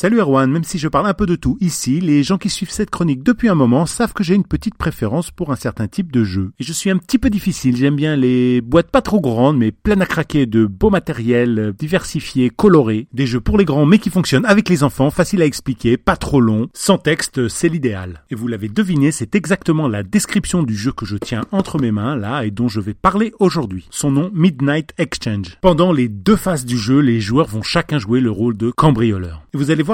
Salut Erwan, même si je parle un peu de tout ici, les gens qui suivent cette chronique depuis un moment savent que j'ai une petite préférence pour un certain type de jeu. Et je suis un petit peu difficile, j'aime bien les boîtes pas trop grandes mais pleines à craquer de beau matériel, diversifié, coloré, des jeux pour les grands mais qui fonctionnent avec les enfants, faciles à expliquer, pas trop longs, sans texte, c'est l'idéal. Et vous l'avez deviné, c'est exactement la description du jeu que je tiens entre mes mains là et dont je vais parler aujourd'hui. Son nom Midnight Exchange. Pendant les deux phases du jeu, les joueurs vont chacun jouer le rôle de cambrioleur.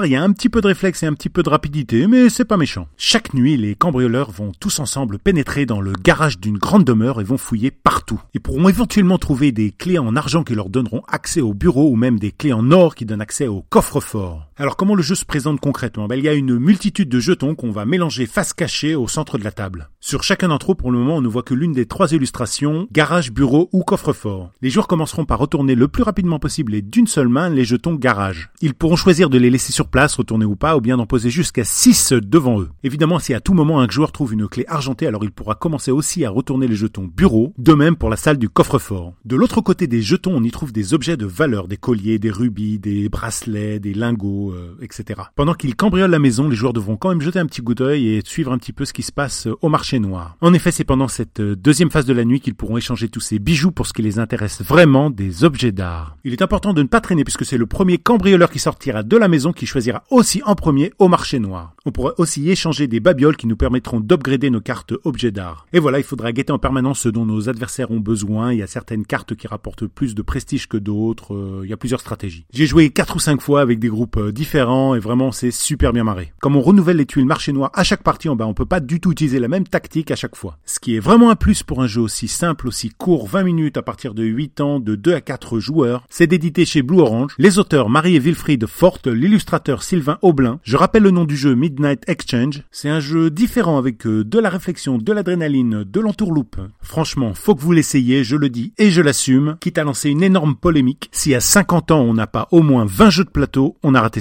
Il y a un petit peu de réflexe et un petit peu de rapidité, mais c'est pas méchant. Chaque nuit, les cambrioleurs vont tous ensemble pénétrer dans le garage d'une grande demeure et vont fouiller partout. Ils pourront éventuellement trouver des clés en argent qui leur donneront accès au bureau ou même des clés en or qui donnent accès au coffre-fort. Alors comment le jeu se présente concrètement? Ben, Il y a une multitude de jetons qu'on va mélanger face cachée au centre de la table. Sur chacun d'entre eux, pour le moment, on ne voit que l'une des trois illustrations, garage, bureau ou coffre-fort. Les joueurs commenceront par retourner le plus rapidement possible et d'une seule main les jetons garage. Ils pourront choisir de les laisser sur place, retourner ou pas, ou bien d'en poser jusqu'à 6 devant eux. Évidemment, si à tout moment un joueur trouve une clé argentée, alors il pourra commencer aussi à retourner les jetons bureau, de même pour la salle du coffre-fort. De l'autre côté des jetons, on y trouve des objets de valeur, des colliers, des rubis, des bracelets, des lingots, euh, etc. Pendant qu'ils cambriolent la maison, les joueurs devront quand même jeter un petit coup d'œil et suivre un petit peu ce qui se passe au marché noir. En effet, c'est pendant cette euh, deuxième phase de la nuit qu'ils pourront échanger tous ces bijoux pour ce qui les intéresse vraiment, des objets d'art. Il est important de ne pas traîner puisque c'est le premier cambrioleur qui sortira de la maison qui choisira aussi en premier au marché noir. On pourra aussi échanger des babioles qui nous permettront d'upgrader nos cartes objets d'art. Et voilà, il faudra guetter en permanence ce dont nos adversaires ont besoin. Il y a certaines cartes qui rapportent plus de prestige que d'autres. Euh, il y a plusieurs stratégies. J'ai joué 4 ou 5 fois avec des groupes euh, différents et vraiment c'est super bien marré. Comme on renouvelle les tuiles marché noir à chaque partie, on, ben, on peut pas du tout utiliser la même tactique à chaque fois. Ce qui est vraiment un plus pour un jeu aussi simple, aussi court, 20 minutes à partir de 8 ans, de 2 à 4 joueurs, c'est d'éditer chez Blue Orange. Les auteurs Marie et Wilfried Forte, l'illustrateur Sylvain Aublin. Je rappelle le nom du jeu Midnight Exchange. C'est un jeu différent avec euh, de la réflexion, de l'adrénaline, de l'entourloupe. Franchement, faut que vous l'essayiez, je le dis et je l'assume, quitte à lancer une énorme polémique. Si à 50 ans on n'a pas au moins 20 jeux de plateau, on a raté